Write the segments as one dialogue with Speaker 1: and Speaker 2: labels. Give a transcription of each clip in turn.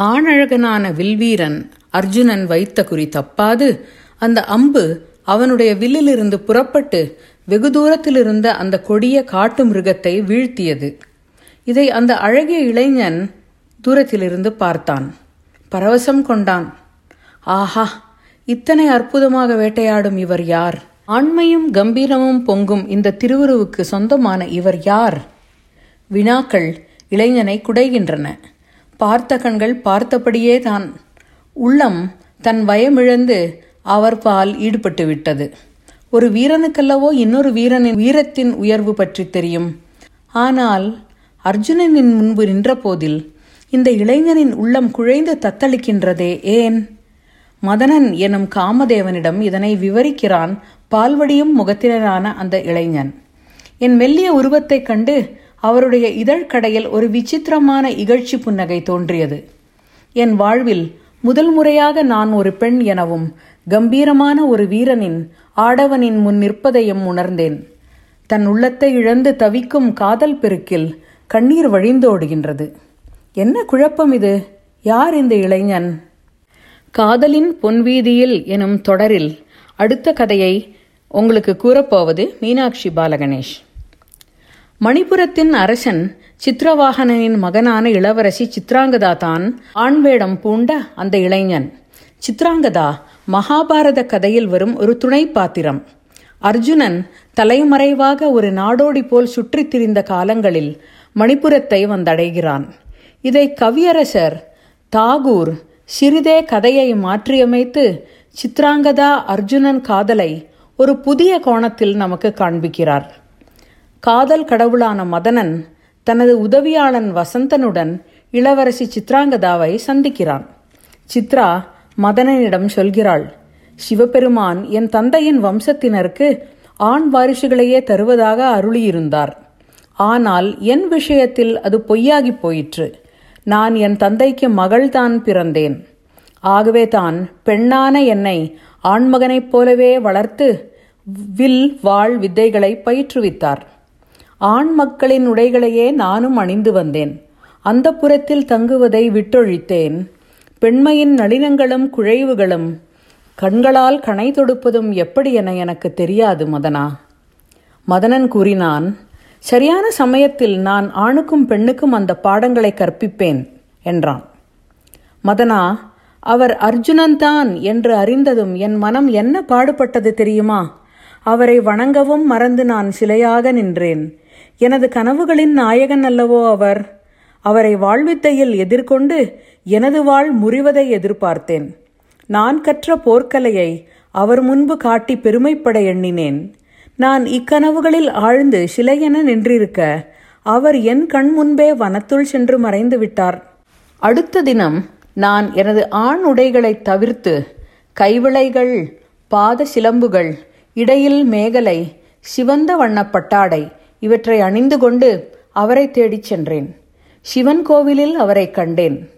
Speaker 1: ஆணழகனான வில்வீரன் அர்ஜுனன் வைத்த குறி தப்பாது. அந்த அம்பு அவனுடைய வில்லிலிருந்து புறப்பட்டு வெகு தூரத்திலிருந்த அந்த கொடிய காட்டு மிருகத்தை வீழ்த்தியது. இதை அந்த அழகிய இளைஞன் தூரத்திலிருந்து பார்த்தான். பரவசம் கொண்டான். ஆஹா இத்தனை அற்புதமாக வேட்டையாடும் இவர் யார்? ஆண்மையும் கம்பீரமும் பொங்கும் இந்த திருவுருவுக்கு சொந்தமான இவர் யார்? வினாக்கள் இளைஞனை குடைகின்றன. பார்த்த கண்கள் பார்த்தபடியே தான் உள்ளம் தன் வயமிழந்து அவர் பால் ஈடுபட்டு விட்டது ஒரு வீரனுக்கல்லவோ இன்னொரு வீரனின் வீரத்தின் உயர்வு பற்றி தெரியும். ஆனால் அர்ஜுனனின் முன்பு நின்றபோதில் இந்த இளைஞனின் உள்ளம் குழைந்து தத்தளிக்கின்றதே ஏன்? மதனன் எனும் காமதேவனிடம் இதனை விவரிக்கிறான் பால்வடியும் முகத்தினரான அந்த இளைஞன். என் மெல்லிய உருவத்தைக் கண்டு அவருடைய இதழ்கடையில் ஒரு விசித்திரமான இகழ்ச்சி புன்னகை தோன்றியது. என் வாழ்வில் முதல் முறையாக நான் ஒரு பெண் எனவும் கம்பீரமான ஒரு வீரனின் ஆடவனின் முன் நிற்பதையும் உணர்ந்தேன். தன் உள்ளத்தை இழந்து தவிக்கும் காதல் பெருக்கில் கண்ணீர் வழிந்தோடுகின்றது. என்ன குழப்பம் இது? யார் இந்த இளைஞன்? காதலின் பொன்வீதியில் எனும் தொடரில் அடுத்த கதையை உங்களுக்கு கூறப்போவது மீனாட்சி பாலகணேஷ். மணிபுரத்தின் அரசன் சித்திரவாகனனின் மகனான இளவரசி சித்ராங்கதா தான் ஆண்வேடம் பூண்ட அந்த இளைஞன். சித்ராங்கதா மகாபாரத கதையில் வரும் ஒரு துணை பாத்திரம். அர்ஜுனன் தலைமறைவாக ஒரு நாடோடி போல் சுற்றித் திரிந்த காலங்களில் மணிபுரத்தை வந்தடைகிறான். இதை கவியரசர் தாகூர் சிறிதே கதையை மாற்றியமைத்து சித்ராங்கதா அர்ஜுனன் காதலை ஒரு புதிய கோணத்தில் நமக்கு காண்பிக்கிறார். காதல் கடவுளான மதனன் தனது உதவியாளன் வசந்தனுடன் இளவரசி சித்ராங்கதாவை சந்திக்கிறான். சித்ரா மதனனிடம் சொல்கிறாள் சிவபெருமான் என் தந்தையின் வம்சத்தினருக்கு ஆண் வாரிசுகளையே தருவதாக அருளியிருந்தார். ஆனால் என் விஷயத்தில் அது பொய்யாகி போயிற்று. நான் என் தந்தைக்கு மகள்தான் பிறந்தேன். ஆகவே தான் பெண்ணான என்னை ஆண்மகனைப் போலவே வளர்த்து வில் வாழ் வித்தைகளை பயிற்றுவித்தார். ஆண் மக்களின் உடைகளையே நானும் அணிந்து வந்தேன். அந்த புறத்தில் தங்குவதை விட்டொழித்தேன். பெண்மையின் நளினங்களும் குழைவுகளும் கண்களால் கணை தொடுப்பதும் எப்படி என எனக்கு தெரியாது மதனா. மதனன் கூறினான் சரியான சமயத்தில் நான் ஆணுக்கும் பெண்ணுக்கும் அந்த பாடங்களை கற்பிப்பேன் என்றான். மதனா அவர் அர்ஜுனன் தான் என்று அறிந்ததும் என் மனம் என்ன பாடுபட்டது தெரியுமா? அவரை வணங்கவும் மறந்து நான் சிலையாக நின்றேன். எனது கனவுகளின் நாயகன் அல்லவோ அவர்? அவரை வாழ்வித்தையில் எதிர்கொண்டு எனது வாழ் முறிவதை எதிர்பார்த்தேன். நான் கற்ற போர்க்கலையை அவர் முன்பு காட்டி பெருமைப்பட எண்ணினேன். நான் இக்கனவுகளில் ஆழ்ந்து சிலையென நின்றிருக்க அவர் என் கண் முன்பே வனத்துள் சென்று மறைந்து விட்டார். அடுத்த தினம் நான் எனது ஆண் உடைகளை தவிர்த்து கைவிளைகள் பாத சிலம்புகள் இடையில் மேகலை சிவந்த வண்ணப்பட்டாடை இவற்றை அணிந்து கொண்டு அவரை தேடிச் சென்றேன். சிவன் கோவிலில் அவரை கண்டேன்.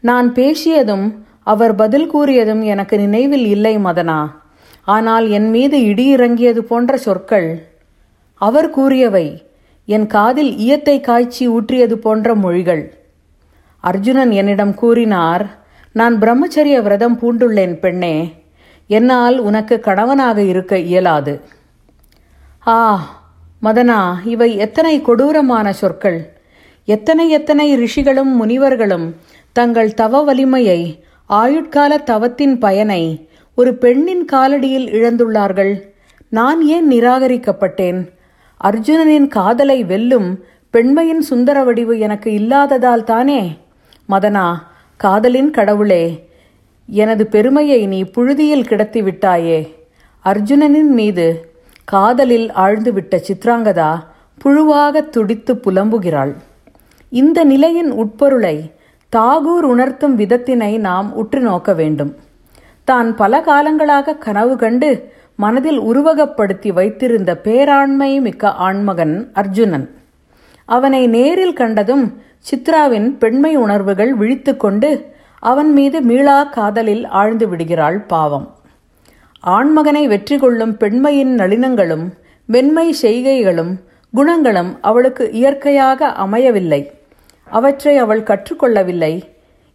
Speaker 1: நான் பேசியதும் அவர் பதில் கூறியதும் எனக்கு நினைவில் இல்லை மதனா. ஆனால் என் மீது இடி இறங்கியது போன்ற சொற்கள். அவர் கூறியவை என் காதில் ஈயத்தை காய்ச்சி ஊற்றியது போன்ற மொழிகள். அர்ஜுனன் என்னிடம் கூறினார் நான் பிரம்மச்சரிய விரதம் பூண்டுள்ளேன் பெண்ணே. என்னால் உனக்கு கணவனாக இருக்க இயலாது. ஆ மதனா இவை எத்தனை கொடூரமான சொற்கள். எத்தனை எத்தனை ரிஷிகளும் முனிவர்களும் தங்கள் தவ வலிமையை ஆயுட்கால தவத்தின் பயனை ஒரு பெண்ணின் காலடியில் இழந்துள்ளார்கள். நான் ஏன் நிராகரிக்கப்பட்டேன்? அர்ஜுனனின் காதலை வெல்லும் பெண்மையின் சுந்தர வடிவு எனக்கு இல்லாததால் தானே? மதனா காதலின் கடவுளே எனது பெருமையை நீ புழுதியில் கிடத்தி விட்டாயே. அர்ஜுனனின் மீது காதலில் ஆழ்ந்துவிட்ட சித்ராங்கதா புழுவாக துடித்து புலம்புகிறாள். இந்த நிலையின் உட்பொருளை தாகூர் உணர்த்தும் விதத்தினை நாம் உற்று நோக்க வேண்டும். தான் பல காலங்களாக கனவு கண்டு மனதில் உருவகப்படுத்தி வைத்திருந்த பேராண்மை மிக்க ஆண்மகன் அர்ஜுனன். அவனை நேரில் கண்டதும் சித்ராவின் பெண்மை உணர்வுகள் விழித்து கொண்டு அவன் மீது மீளா காதலில் ஆழ்ந்து விடுகிறாள் பாவம். ஆண்மகனை வெற்றி கொள்ளும் பெண்மையின் நளினங்களும் வெண்மை செய்கைகளும் குணங்களும் அவளுக்கு இயற்கையாக அமையவில்லை. அவற்றை அவள் கற்றுக்கொள்ளவில்லை.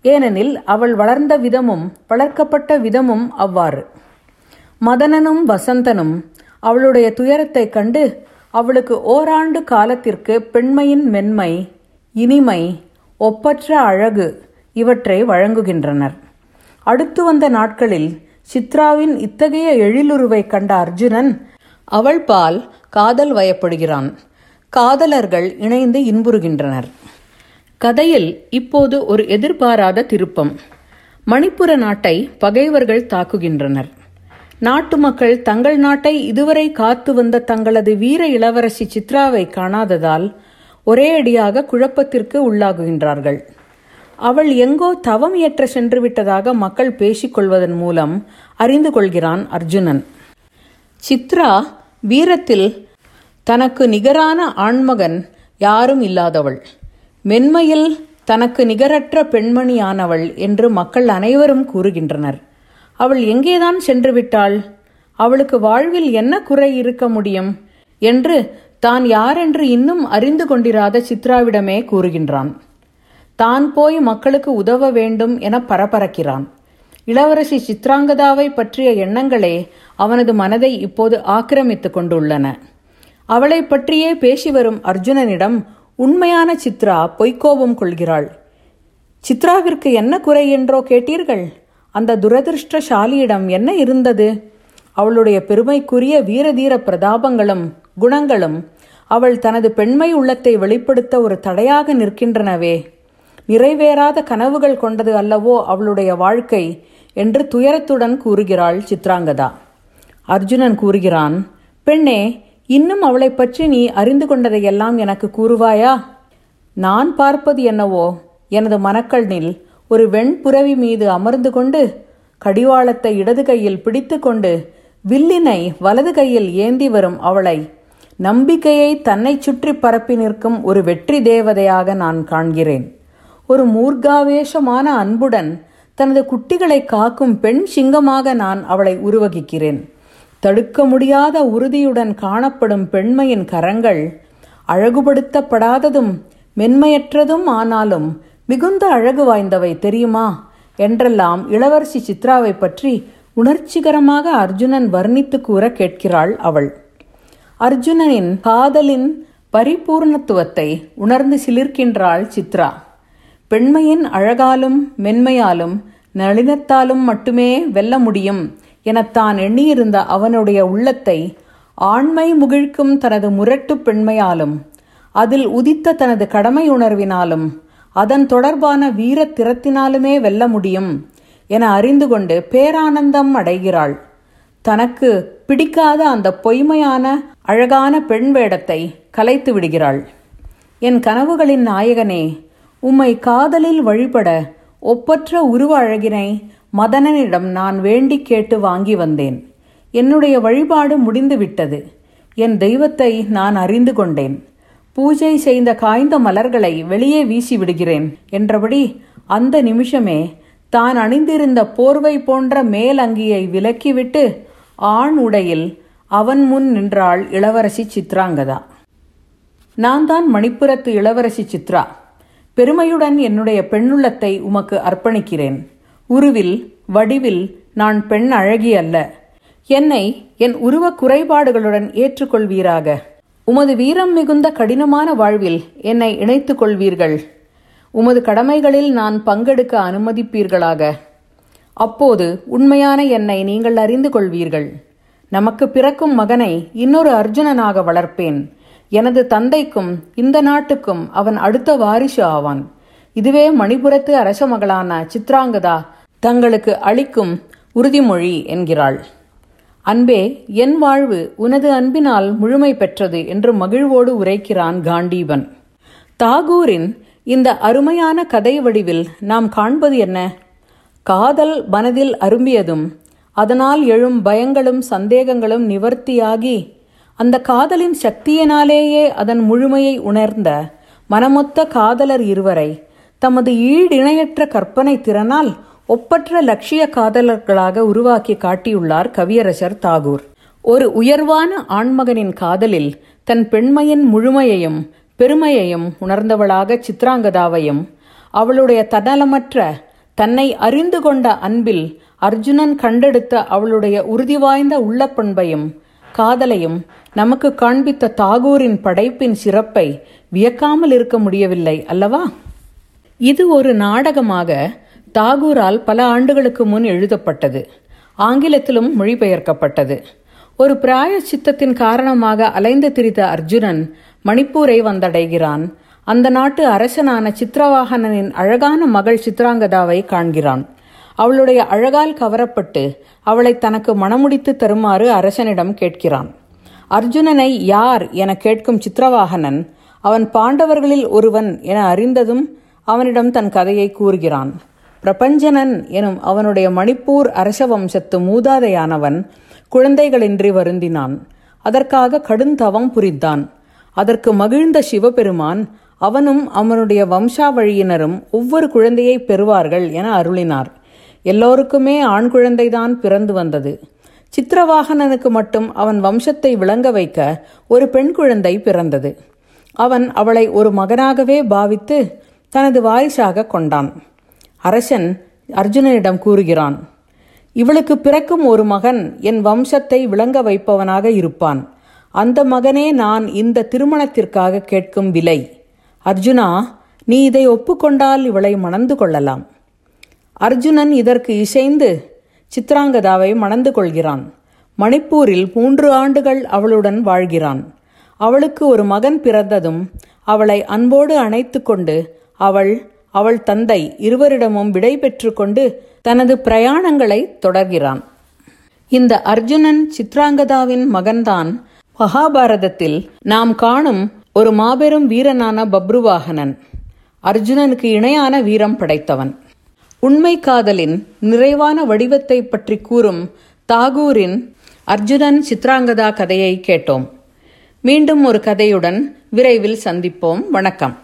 Speaker 1: ஏனெனில் அவள் வளர்ந்த விதமும் வளர்க்கப்பட்ட விதமும் அவ்வாறு. மதனனும் வசந்தனும் அவளுடைய துயரத்தைக் கண்டு அவளுக்கு ஓராண்டு காலத்திற்கு பெண்மையின் மென்மை இனிமை ஒப்பற்ற அழகு இவற்றை வழங்குகின்றனர். அடுத்து வந்த நாட்களில் சித்ராவின் இத்தகைய எழிலுருவை கண்ட அர்ஜுனன் அவள் பால் காதல் வயப்படுகிறான். காதலர்கள் இணைந்து இன்புறுகின்றனர். கதையில் இப்போது ஒரு எதிர்பாராத திருப்பம். மணிப்புர நாட்டை பகைவர்கள் தாக்குகின்றனர். நாட்டு மக்கள் தங்கள் நாட்டை இதுவரை காத்து வந்த தங்களது வீர இளவரசி சித்ராவை காணாததால் ஒரே அடியாக குழப்பத்திற்கு உள்ளாகுகின்றார்கள். அவள் எங்கோ தவம் இயற்ற சென்று விட்டதாக மக்கள் பேசிக்கொள்வதன் மூலம் அறிந்து கொள்கிறான் அர்ஜுனன். சித்ரா வீரத்தில் தனக்கு நிகரான ஆண்மகன் யாரும் இல்லாதவள். மென்மையில் தனக்கு நிகரற்ற பெண்மணியானவள் என்று மக்கள் அனைவரும் கூறுகின்றனர். அவள் எங்கேதான் சென்று விட்டாள்? அவளுக்கு வாழ்வில் என்ன குறை இருக்க முடியும்? என்று தான் யாரென்று இன்னும் அறிந்து கொண்டிராத சித்ராவிடமே கூறுகின்றான். தான் போய் மக்களுக்கு உதவ வேண்டும் என பரபரக்கிறான். இளவரசி சித்ராங்கதாவை பற்றிய எண்ணங்களே அவனது மனதை இப்போது ஆக்கிரமித்துக் கொண்டுள்ளன. அவளை பற்றியே பேசி வரும் அர்ஜுனனிடம் உண்மையான சித்ரா பொய்க்கோபம் கொள்கிறாள். சித்ராவிற்கு என்ன குறை என்றோ கேட்டீர்கள்? அந்த துரதிருஷ்டசாலியிடம் என்ன இருந்தது? அவளுடைய பெருமைக்குரிய வீரதீர பிரதாபங்களும் குணங்களும் அவள் தனது பெண்மை உள்ளத்தை வெளிப்படுத்த ஒரு தடையாக நிற்கின்றனவே. நிறைவேறாத கனவுகள் கொண்டது அல்லவோ அவளுடைய வாழ்க்கை என்று துயரத்துடன் கூறுகிறாள் சித்ராங்கதா. அர்ஜுனன் கூறுகிறான் பெண்ணே இன்னும் அவளை பற்றி நீ அறிந்து கொண்டதையெல்லாம் எனக்கு கூறுவாயா? நான் பார்ப்பது என்னவோ எனது மனக்கண்ணில் ஒரு வெண்புறவி மீது அமர்ந்து கொண்டு கடிவாளத்தை இடது கையில் பிடித்து கொண்டு வில்லினை வலது கையில் ஏந்தி வரும் அவளை நம்பிக்கையை தன்னை சுற்றி பரப்பி நிற்கும் ஒரு வெற்றி தேவதையாக நான் காண்கிறேன். ஒரு மூர்காவேஷமான அன்புடன் தனது குட்டிகளை காக்கும் பெண் சிங்கமாக நான் அவளை உருவகிக்கிறேன். தடுக்க முடியாத உறுதியுடன் காணப்படும் பெண்மையின் கரங்கள் அழகுபடுத்தப்படாததும் மென்மையற்றதும் ஆனாலும் மிகுந்த அழகு வாய்ந்தவை தெரியுமா? என்றெல்லாம் இளவரசி சித்ராவை பற்றி உணர்ச்சிகரமாக அர்ஜுனன் வர்ணித்து கூற கேட்கிறாள் அவள். அர்ஜுனனின் காதலின் பரிபூர்ணத்துவத்தை உணர்ந்து சிலிர்க்கின்றாள் சித்ரா. பெண்மையின் அழகாலும் மென்மையாலும் நளினத்தாலும் மட்டுமே வெல்ல முடியும் என தான் எண்ணியிருந்த அவனுடைய உள்ளத்தை ஆண்மை முகிழ்க்கும் தனது முரட்டு பெண்மையாலும் அதில் உதித்த தனது கடமை உணர்வினாலும் அதன் தொடர்பான வீர திறத்தினாலுமே வெல்ல முடியும் என அறிந்து கொண்டு பேரானந்தம் அடைகிறாள். தனக்கு பிடிக்காத அந்த பொய்மையான அழகான பெண் வேடத்தை கலைத்து விடுகிறாள். என் கனவுகளின் நாயகனே உம்மை காதலில் வழிபட ஒப்பற்ற உருவ அழகினை மதனனிடம் நான் வேண்டி கேட்டு வாங்கி வந்தேன். என்னுடைய வழிபாடு முடிந்துவிட்டது. என் தெய்வத்தை நான் அறிந்து கொண்டேன். பூஜை செய்த காய்ந்த மலர்களை வெளியே வீசி விடுகிறேன் என்றபடி அந்த நிமிஷமே தான் அணிந்திருந்த போர்வை போன்ற மேல் அங்கியை விலக்கிவிட்டு ஆண் உடையில் அவன் முன் நின்றாள் இளவரசி சித்ராங்கதா. நான் தான் மணிப்புரத்து இளவரசி சித்ரா. பெருமையுடன் என்னுடைய பெண்ணுள்ளத்தை உமக்கு அர்ப்பணிக்கிறேன். உருவில் வடிவில் நான் பெண் அழகி அல்ல. என்னை என் உருவ குறைபாடுகளுடன் ஏற்றுக்கொள்வீராக. உமது வீரம் மிகுந்த கடினமான வாழ்வில் என்னை இணைத்துக் கொள்வீர்கள். உமது கடமைகளில் நான் பங்கெடுக்க அனுமதிப்பீர்களாக. அப்போது உண்மையான என்னை நீங்கள் அறிந்து கொள்வீர்கள். நமக்கு பிறக்கும் மகனை இன்னொரு அர்ஜுனனாக வளர்ப்பேன். எனது தந்தைக்கும் இந்த நாட்டுக்கும் அவன் அடுத்த வாரிசு ஆவான். இதுவே மணிபுரத்து அரச மகளான சித்ராங்கதா தங்களுக்கு அளிக்கும் உறுதிமொழி என்கிறாள். அன்பே என் வாழ்வு உனது அன்பினால் முழுமை பெற்றது என்று மகிழ்வோடு உரைக்கிறான் காண்டீபன். தாகூரின் இந்த அருமையான கதை வடிவில் நாம் காண்பது என்ன? காதல் மனதில் அரும்பியதும் அதனால் எழும் பயங்களும் சந்தேகங்களும் நிவர்த்தியாகி அந்த காதலின் சக்தியினாலேயே அதன் முழுமையை உணர்ந்த மனமொத்த காதலர் இருவரை தமது ஈடிணையற்ற கற்பனை திறனால் ஒப்பற்ற லட்சிய காதலர்களாக உருவாக்கி காட்டியுள்ளார் கவியரசர் தாகூர். ஒரு உயர்வான ஆண்மகனின் காதலில் தன் பெண்மையின் முழுமையையும் பெருமையையும் உணர்ந்தவளாக சித்ராங்கதாவையும் அவளுடைய தன்னலமற்ற தன்னை அறிந்து கொண்ட அன்பில் அர்ஜுனன் கண்டெடுத்த அவளுடைய உறுதி வாய்ந்த உள்ளப்பண்பையும் காதலையும் நமக்கு காண்பித்த தாகூரின் படைப்பின் சிறப்பை வியக்காமல் இருக்க முடியவில்லை அல்லவா? இது ஒரு நாடகமாக தாகூரால் பல ஆண்டுகளுக்கு முன் எழுதப்பட்டது. ஆங்கிலத்திலும் மொழிபெயர்க்கப்பட்டது. ஒரு பிராய சித்தத்தின் காரணமாக அலைந்து திரித்த அர்ஜுனன் மணிப்பூரை வந்தடைகிறான். அந்த நாட்டு அரசனான சித்திரவாகனனின் அழகான மகள் சித்ராங்கதாவை காண்கிறான். அவளுடைய அழகால் கவரப்பட்டு அவளை தனக்கு மணமுடித்து தருமாறு அரசனிடம் கேட்கிறான். அர்ஜுனனை யார் என கேட்கும் சித்திரவாகனன் அவன் பாண்டவர்களில் ஒருவன் என அறிந்ததும் அவனிடம் தன் கதையை கூறுகிறான். பிரபஞ்சனன் எனும் அவனுடைய மணிப்பூர் அரச வம்சத்து மூதாதையானவன் குழந்தைகளின்றி வருந்தினான். அதற்காக கடுந்தவம் புரிந்தான். அதற்கு மகிழ்ந்த சிவபெருமான் அவனும் அவனுடைய வம்சாவழியினரும் ஒவ்வொரு குழந்தையை பெறுவார்கள் என அருளினார். எல்லோருக்குமே ஆண் குழந்தைதான் பிறந்து வந்தது. சித்திரவாகனனுக்கு மட்டும் அவன் வம்சத்தை விளங்க வைக்க ஒரு பெண் குழந்தை பிறந்தது. அவன் அவளை ஒரு மகனாகவே பாவித்து தனது வாரிசாக கொண்டான். அரசன் அர்ஜுனனிடம் கூறுகிறான் இவளுக்கு பிறக்கும் ஒரு மகன் என் வம்சத்தை விளங்க வைப்பவனாக இருப்பான். அந்த மகனே நான் இந்த திருமணத்திற்காக கேட்கும் விலை. அர்ஜுனா நீ இதை ஒப்புக்கொண்டால் இவளை மணந்து கொள்ளலாம். அர்ஜுனன் இதற்கு இசைந்து சித்ராங்கதாவை மணந்து கொள்கிறான். மணிப்பூரில் மூன்று ஆண்டுகள் அவளுடன் வாழ்கிறான். அவளுக்கு ஒரு மகன் பிறந்ததும் அவளை அன்போடு அணைத்து கொண்டு அவள் அவள் தந்தை இருவரிடமும் விடை பெற்று கொண்டு தனது பிரயாணங்களை தொடர்கிறான். இந்த அர்ஜுனன் சித்ராங்கதாவின் மகன்தான். மகாபாரதத்தில் நாம் காணும் ஒரு மாபெரும் வீரனான பப்ருவாகனன். அர்ஜுனனுக்கு இணையான வீரம் படைத்தவன். உண்மை காதலின் நிறைவான வடிவத்தை பற்றி கூறும் தாகூரின் அர்ஜுனன் சித்ராங்கதா கதையை கேட்டோம். மீண்டும் ஒரு கதையுடன் விரைவில் சந்திப்போம். வணக்கம்.